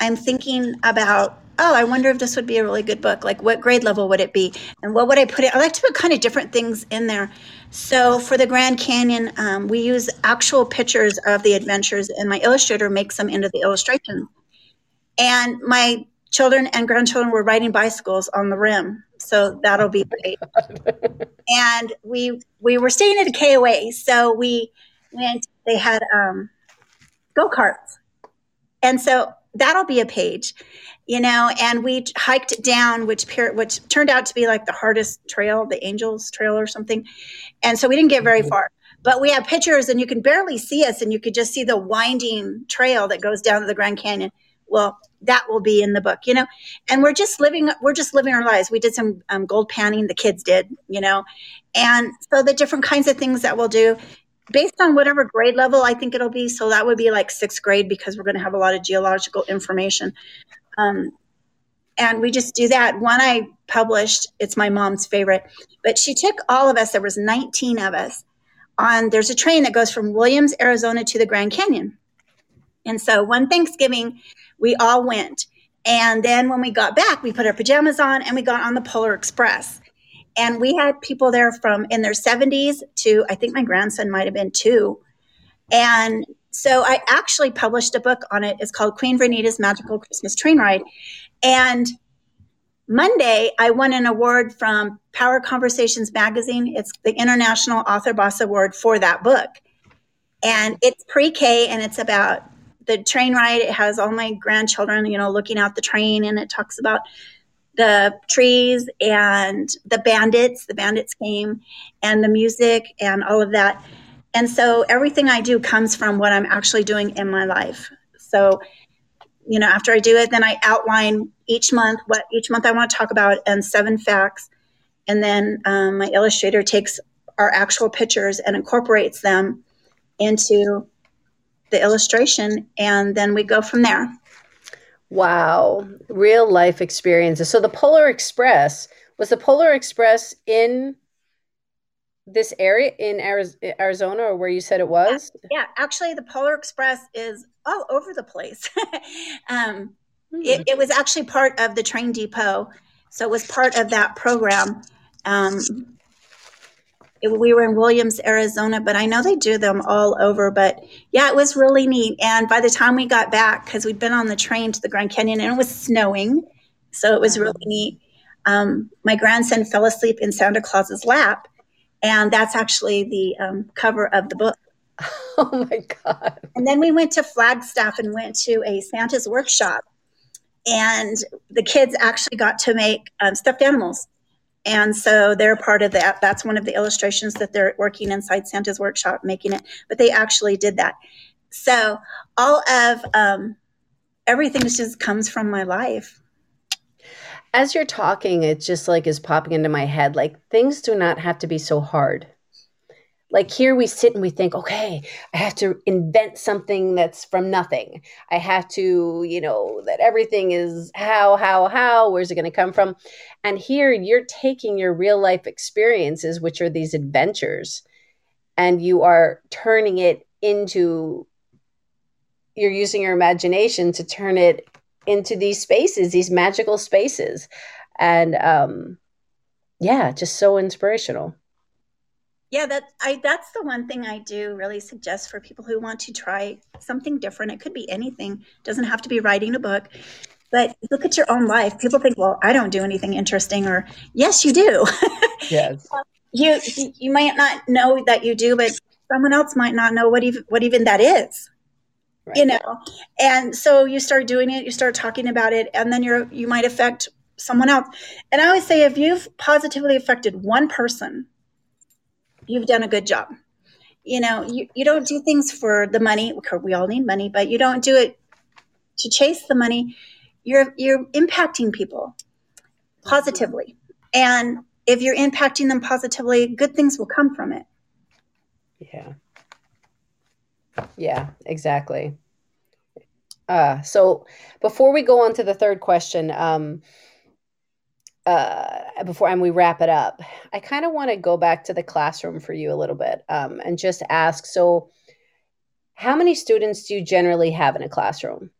I'm thinking about oh, I wonder if this would be a really good book. Like, what grade level would it be? And what would I put it? I like to put kind of different things in there. So for the Grand Canyon, um, we use actual pictures of the adventures, and my illustrator makes them into the illustration. And my children and grandchildren were riding bicycles on the rim, so that'll be great. and we we were staying at a KOA, so we went. They had um, go karts, and so that'll be a page. You know, and we hiked down, which which turned out to be like the hardest trail, the Angels Trail or something, and so we didn't get very mm-hmm. far. But we have pictures, and you can barely see us, and you could just see the winding trail that goes down to the Grand Canyon. Well, that will be in the book, you know. And we're just living, we're just living our lives. We did some um, gold panning, the kids did, you know, and so the different kinds of things that we'll do based on whatever grade level I think it'll be. So that would be like sixth grade because we're going to have a lot of geological information. Um, and we just do that. One I published, it's my mom's favorite, but she took all of us, there was 19 of us, on there's a train that goes from Williams, Arizona to the Grand Canyon. And so one Thanksgiving, we all went. And then when we got back, we put our pajamas on and we got on the Polar Express. And we had people there from in their 70s to I think my grandson might have been two. And so I actually published a book on it. It's called Queen Vernita's Magical Christmas Train Ride. And Monday, I won an award from Power Conversations Magazine. It's the International Author Boss Award for that book. And it's pre K and it's about the train ride. It has all my grandchildren, you know, looking out the train and it talks about the trees and the bandits. The bandits came and the music and all of that. And so everything I do comes from what I'm actually doing in my life. So, you know, after I do it, then I outline each month what each month I want to talk about and seven facts. And then um, my illustrator takes our actual pictures and incorporates them into the illustration. And then we go from there. Wow, real life experiences. So the Polar Express was the Polar Express in this area in Arizona or where you said it was? Yeah, yeah. actually, the Polar Express is all over the place. um, hmm. it, it, was actually part of the train depot, so it was part of that program. Um, we were in Williams, Arizona, but I know they do them all over. But yeah, it was really neat. And by the time we got back, because we'd been on the train to the Grand Canyon and it was snowing, so it was really neat. Um, my grandson fell asleep in Santa Claus's lap, and that's actually the um, cover of the book. Oh my God. And then we went to Flagstaff and went to a Santa's workshop. And the kids actually got to make um, stuffed animals. And so they're part of that. That's one of the illustrations that they're working inside Santa's workshop making it. But they actually did that. So all of um, everything just comes from my life. As you're talking, it just like is popping into my head. Like things do not have to be so hard. Like here we sit and we think, okay, I have to invent something that's from nothing. I have to, you know, that everything is how, how, how, where's it going to come from? And here you're taking your real life experiences, which are these adventures, and you are turning it into, you're using your imagination to turn it into these spaces, these magical spaces. And um, yeah, just so inspirational. Yeah that i that's the one thing i do really suggest for people who want to try something different. It could be anything. It doesn't have to be writing a book. But look at your own life. People think well i don't do anything interesting or yes you do. Yes. You you might not know that you do but someone else might not know what even what even that is right. you know and so you start doing it you start talking about it and then you're you might affect someone else and i always say if you've positively affected one person you've done a good job. You know, you, you don't do things for the money. We all need money, but you don't do it to chase the money. You're you're impacting people positively. And if you're impacting them positively, good things will come from it. Yeah. Yeah, exactly. Uh, so before we go on to the third question, um, uh, before and we wrap it up, I kind of want to go back to the classroom for you a little bit um, and just ask. So, how many students do you generally have in a classroom?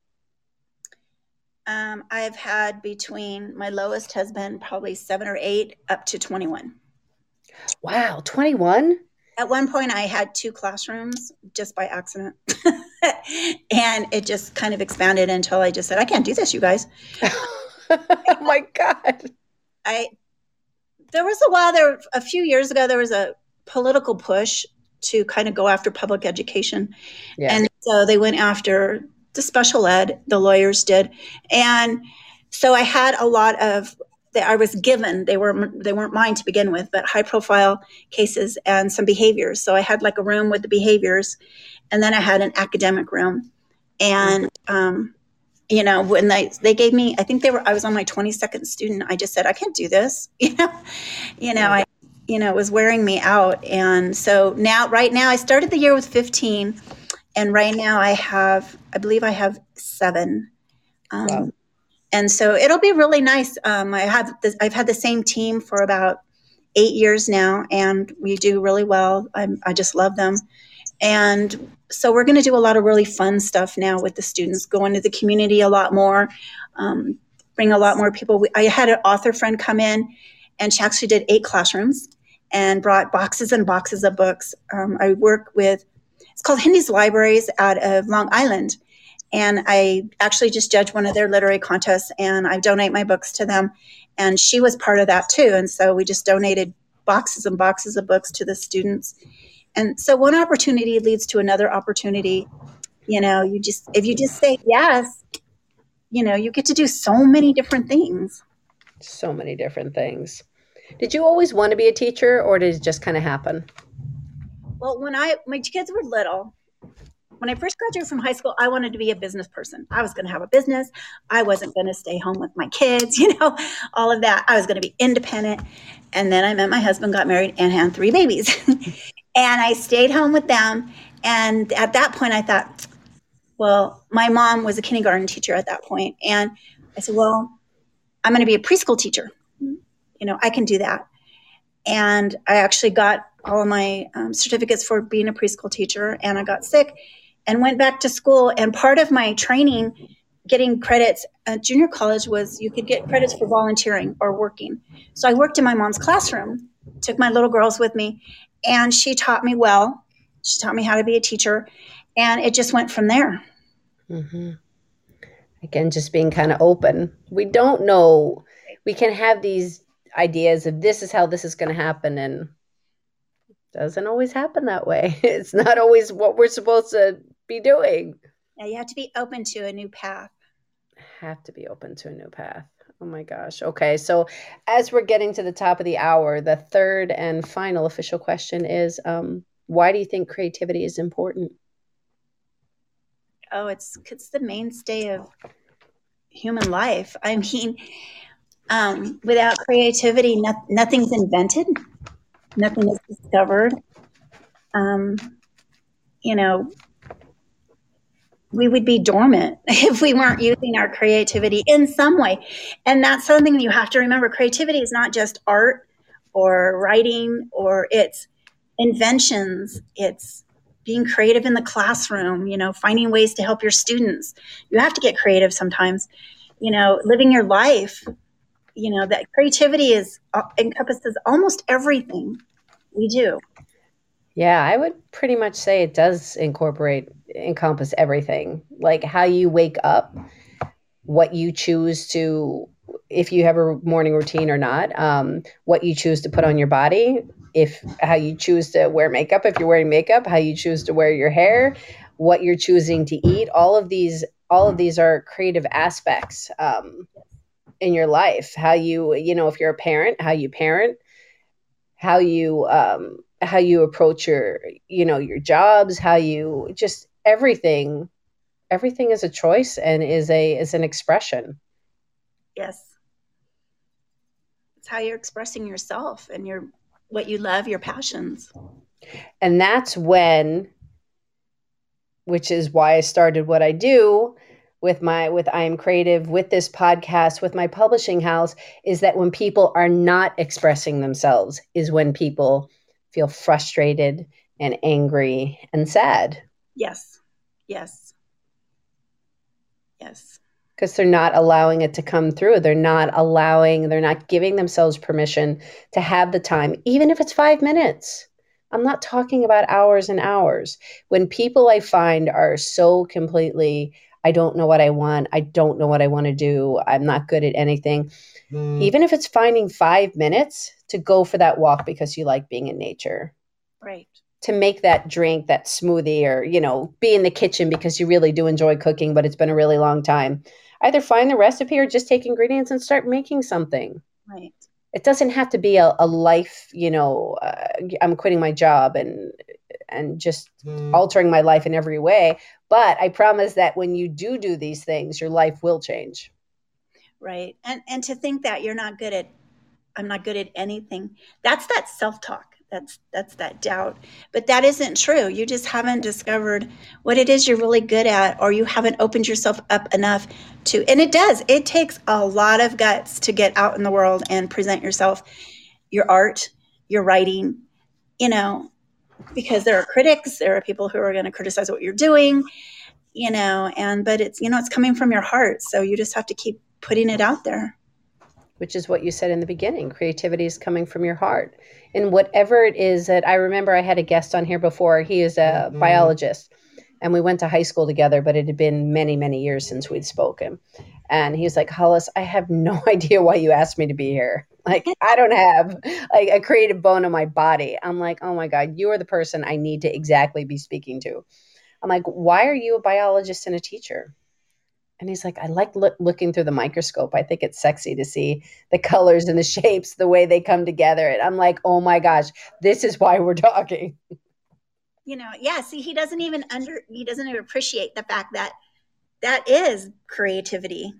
Um, I've had between my lowest has been probably seven or eight, up to twenty-one. Wow, twenty-one. At one point, I had two classrooms just by accident. and it just kind of expanded until I just said, I can't do this, you guys. oh my God. I there was a while there a few years ago there was a political push to kind of go after public education. Yeah. And so they went after the special ed, the lawyers did. And so I had a lot of that I was given. They were they weren't mine to begin with, but high profile cases and some behaviors. So I had like a room with the behaviors, and then I had an academic room, and um, you know when they they gave me, I think they were I was on my twenty second student. I just said I can't do this. You know, you know I you know it was wearing me out, and so now right now I started the year with fifteen, and right now I have I believe I have seven. Um, wow and so it'll be really nice. Um, I have this, I've had the same team for about eight years now, and we do really well. I'm, i just love them, and so we're going to do a lot of really fun stuff now with the students. Go into the community a lot more, um, bring a lot more people. We, I had an author friend come in, and she actually did eight classrooms and brought boxes and boxes of books. Um, I work with it's called Hindi's Libraries out of Long Island and I actually just judge one of their literary contests and I donate my books to them. And she was part of that too. And so we just donated boxes and boxes of books to the students. And so one opportunity leads to another opportunity. You know, you just, if you just say yes, you know, you get to do so many different things. So many different things. Did you always want to be a teacher or did it just kind of happen? Well, when I, my kids were little, when I first graduated from high school, I wanted to be a business person. I was going to have a business. I wasn't going to stay home with my kids, you know, all of that. I was going to be independent. And then I met my husband, got married, and had three babies. and I stayed home with them. And at that point, I thought, well, my mom was a kindergarten teacher at that point, And I said, well, I'm going to be a preschool teacher. You know, I can do that. And I actually got all of my um, certificates for being a preschool teacher, and I got sick and went back to school. And part of my training, getting credits at junior college, was you could get credits for volunteering or working. So I worked in my mom's classroom, took my little girls with me, and she taught me well. She taught me how to be a teacher, and it just went from there. Mm-hmm. Again, just being kind of open. We don't know. We can have these ideas of this is how this is going to happen, and doesn't always happen that way. It's not always what we're supposed to be doing. Yeah, you have to be open to a new path. Have to be open to a new path. Oh my gosh. Okay. So, as we're getting to the top of the hour, the third and final official question is um, why do you think creativity is important? Oh, it's it's the mainstay of human life. I mean, um, without creativity, no, nothing's invented, nothing is discovered. Um, you know, we would be dormant if we weren't using our creativity in some way. And that's something you have to remember. Creativity is not just art or writing or it's inventions, it's being creative in the classroom, you know, finding ways to help your students. You have to get creative sometimes, you know, living your life. You know, that creativity is uh, encompasses almost everything we do. Yeah, I would pretty much say it does incorporate, encompass everything. Like how you wake up, what you choose to, if you have a morning routine or not, um, what you choose to put on your body, if how you choose to wear makeup, if you're wearing makeup, how you choose to wear your hair, what you're choosing to eat. All of these, all of these are creative aspects um, in your life. How you, you know, if you're a parent, how you parent, how you um, how you approach your you know your jobs how you just everything everything is a choice and is a is an expression. Yes. It's how you're expressing yourself and your what you love your passions. And that's when which is why i started what i do with my with i am creative with this podcast with my publishing house is that when people are not expressing themselves is when people feel frustrated and angry and sad. Yes. Yes. Yes. Because they're not allowing it to come through. They're not allowing, they're not giving themselves permission to have the time, even if it's five minutes. I'm not talking about hours and hours. When people I find are so completely, I don't know what I want, I don't know what I want to do, I'm not good at anything, mm. even if it's finding five minutes to go for that walk because you like being in nature. Right. To make that drink, that smoothie, or, you know, be in the kitchen because you really do enjoy cooking, but it's been a really long time. either find the recipe or just take ingredients and start making something. Right. It doesn't have to be a, a life, you know, uh, I'm quitting my job and and just mm. altering my life in every way. But I promise that when you do do these things, your life will change. Right. And and to think that you're not good at I'm not good at anything. That's that self-talk. That's that's that doubt. But that isn't true. You just haven't discovered what it is you're really good at or you haven't opened yourself up enough to and it does. It takes a lot of guts to get out in the world and present yourself your art your writing you know because there are critics there are people who are going to criticize what you're doing you know and but it's you know it's coming from your heart. So you just have to keep putting it out there which is what you said in the beginning. Creativity is coming from your heart. And whatever it is that I remember I had a guest on here before, he is a mm-hmm. biologist and we went to high school together, but it had been many, many years since we'd spoken. And he was like, Hollis, I have no idea why you asked me to be here. Like, I don't have like a creative bone in my body. I'm like, oh my God, you are the person I need to exactly be speaking to. I'm like, why are you a biologist and a teacher? And he's like, I like look, looking through the microscope. I think it's sexy to see the colors and the shapes, the way they come together. And I'm like, oh my gosh, this is why we're talking. You know, yeah. See, he doesn't even under he doesn't even appreciate the fact that that is creativity.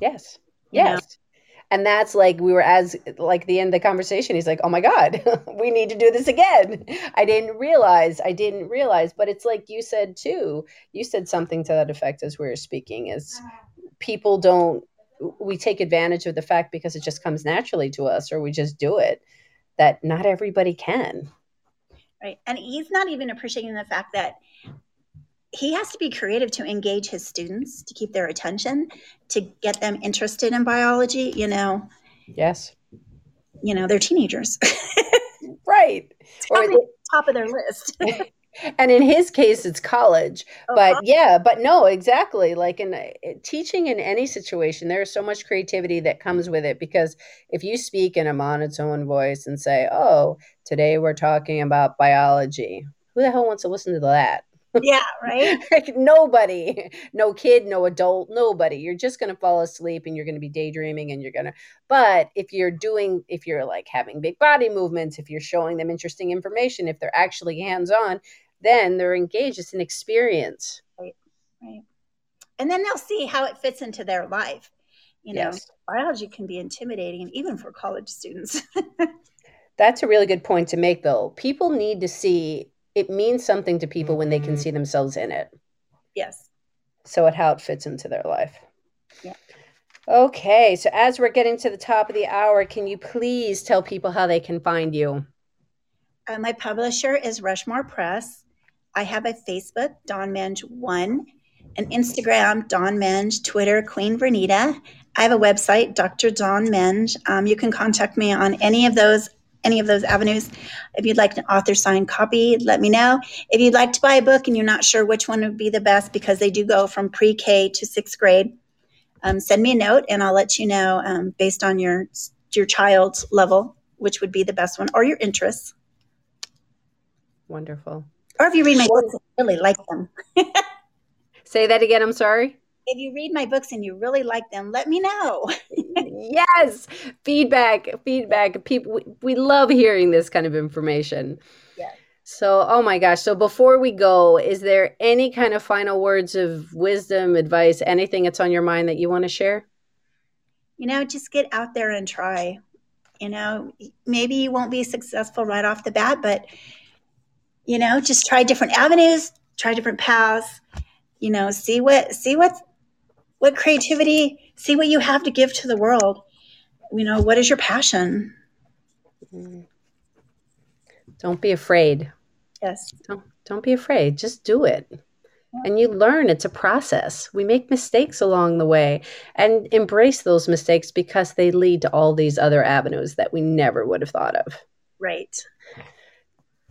Yes. Yes and that's like we were as like the end of the conversation he's like oh my god we need to do this again. I didn't realize i didn't realize but it's like you said too you said something to that effect as we were speaking is people don't we take advantage of the fact because it just comes naturally to us or we just do it that not everybody can. Right and he's not even appreciating the fact that he has to be creative to engage his students to keep their attention to get them interested in biology you know? Yes. You know they're teenagers. Right. Or the top of their list. And in his case it's college. Oh, but yeah but no exactly. Like in uh, teaching in any situation there's so much creativity that comes with it because if you speak in a monotone voice and say oh today we're talking about biology who the hell wants to listen to that yeah, right. like nobody, no kid, no adult, nobody. You're just going to fall asleep and you're going to be daydreaming and you're going to. But if you're doing, if you're like having big body movements, if you're showing them interesting information, if they're actually hands on, then they're engaged. It's an experience. Right, right. And then they'll see how it fits into their life. You know, yes. biology can be intimidating, even for college students. That's a really good point to make, though. People need to see it means something to people when they can mm-hmm. see themselves in it. Yes. So it how it fits into their life. Yeah. Okay, so as we're getting to the top of the hour, can you please tell people how they can find you? Uh, my publisher is Rushmore Press. I have a Facebook, Dawn Menge One, an Instagram, Dawn Menge, Twitter, Queen Vernita. I have a website, Dr. Dawn Menge. Um, you can contact me on any of those any of those avenues. If you'd like an author signed copy, let me know. If you'd like to buy a book and you're not sure which one would be the best because they do go from pre K to sixth grade, um, send me a note and I'll let you know um, based on your your child's level which would be the best one or your interests. Wonderful. Or if you read my books and really like them. Say that again. I'm sorry if you read my books and you really like them, let me know. yes, feedback, feedback. People, we, we love hearing this kind of information. Yes. So, oh my gosh. So, before we go, is there any kind of final words of wisdom, advice, anything that's on your mind that you want to share? You know, just get out there and try. You know, maybe you won't be successful right off the bat, but, you know, just try different avenues, try different paths you know see what see what what creativity see what you have to give to the world. You know what is your passion? Mm-hmm. Don't be afraid. Yes. Don't don't be afraid. Just do it. And you learn. It's a process. We make mistakes along the way and embrace those mistakes because they lead to all these other avenues that we never would have thought of. Right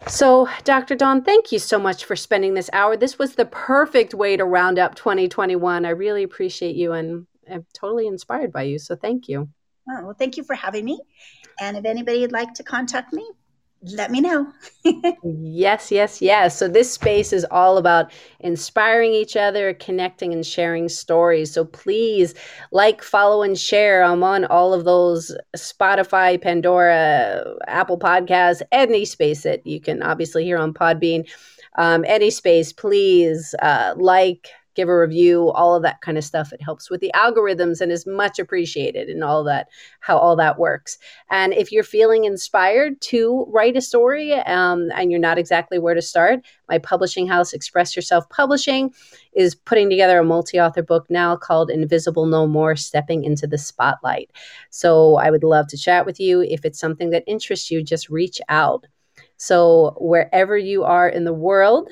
so, Dr. Dawn, thank you so much for spending this hour. This was the perfect way to round up 2021. I really appreciate you and I'm totally inspired by you. So, thank you. Oh, well, thank you for having me. And if anybody would like to contact me, let me know. yes, yes, yes. So this space is all about inspiring each other, connecting, and sharing stories. So please like, follow, and share. I'm on all of those Spotify, Pandora, Apple Podcasts, any space that you can obviously hear on Podbean. Um, any space, please uh, like, give a review, all of that kind of stuff. It helps with the algorithms and is much appreciated and all that, how all that works. And if you're feeling inspired to write a story um, and you're not exactly where to start, my publishing house, Express Yourself Publishing, is putting together a multi author book now called Invisible No More Stepping into the Spotlight. So I would love to chat with you. If it's something that interests you, just reach out. So, wherever you are in the world,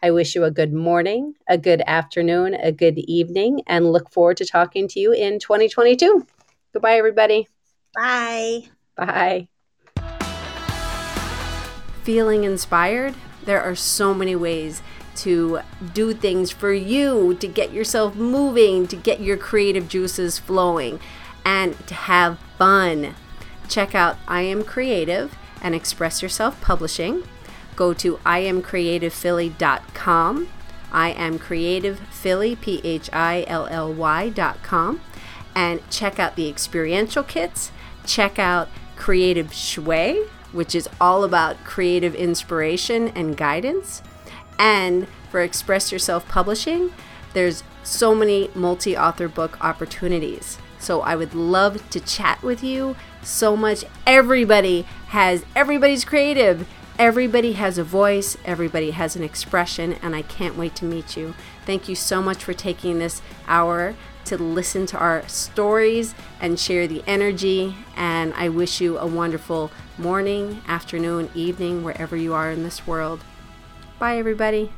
I wish you a good morning, a good afternoon, a good evening, and look forward to talking to you in 2022. Goodbye, everybody. Bye. Bye. Feeling inspired? There are so many ways to do things for you, to get yourself moving, to get your creative juices flowing, and to have fun. Check out I Am Creative and Express Yourself Publishing go to iamcreativephilly.com. I am Creative Philly, and check out the experiential kits. Check out Creative Shui, which is all about creative inspiration and guidance. And for Express Yourself Publishing, there's so many multi author book opportunities. So I would love to chat with you so much. Everybody has, everybody's creative. Everybody has a voice, everybody has an expression, and I can't wait to meet you. Thank you so much for taking this hour to listen to our stories and share the energy. And I wish you a wonderful morning, afternoon, evening, wherever you are in this world. Bye, everybody.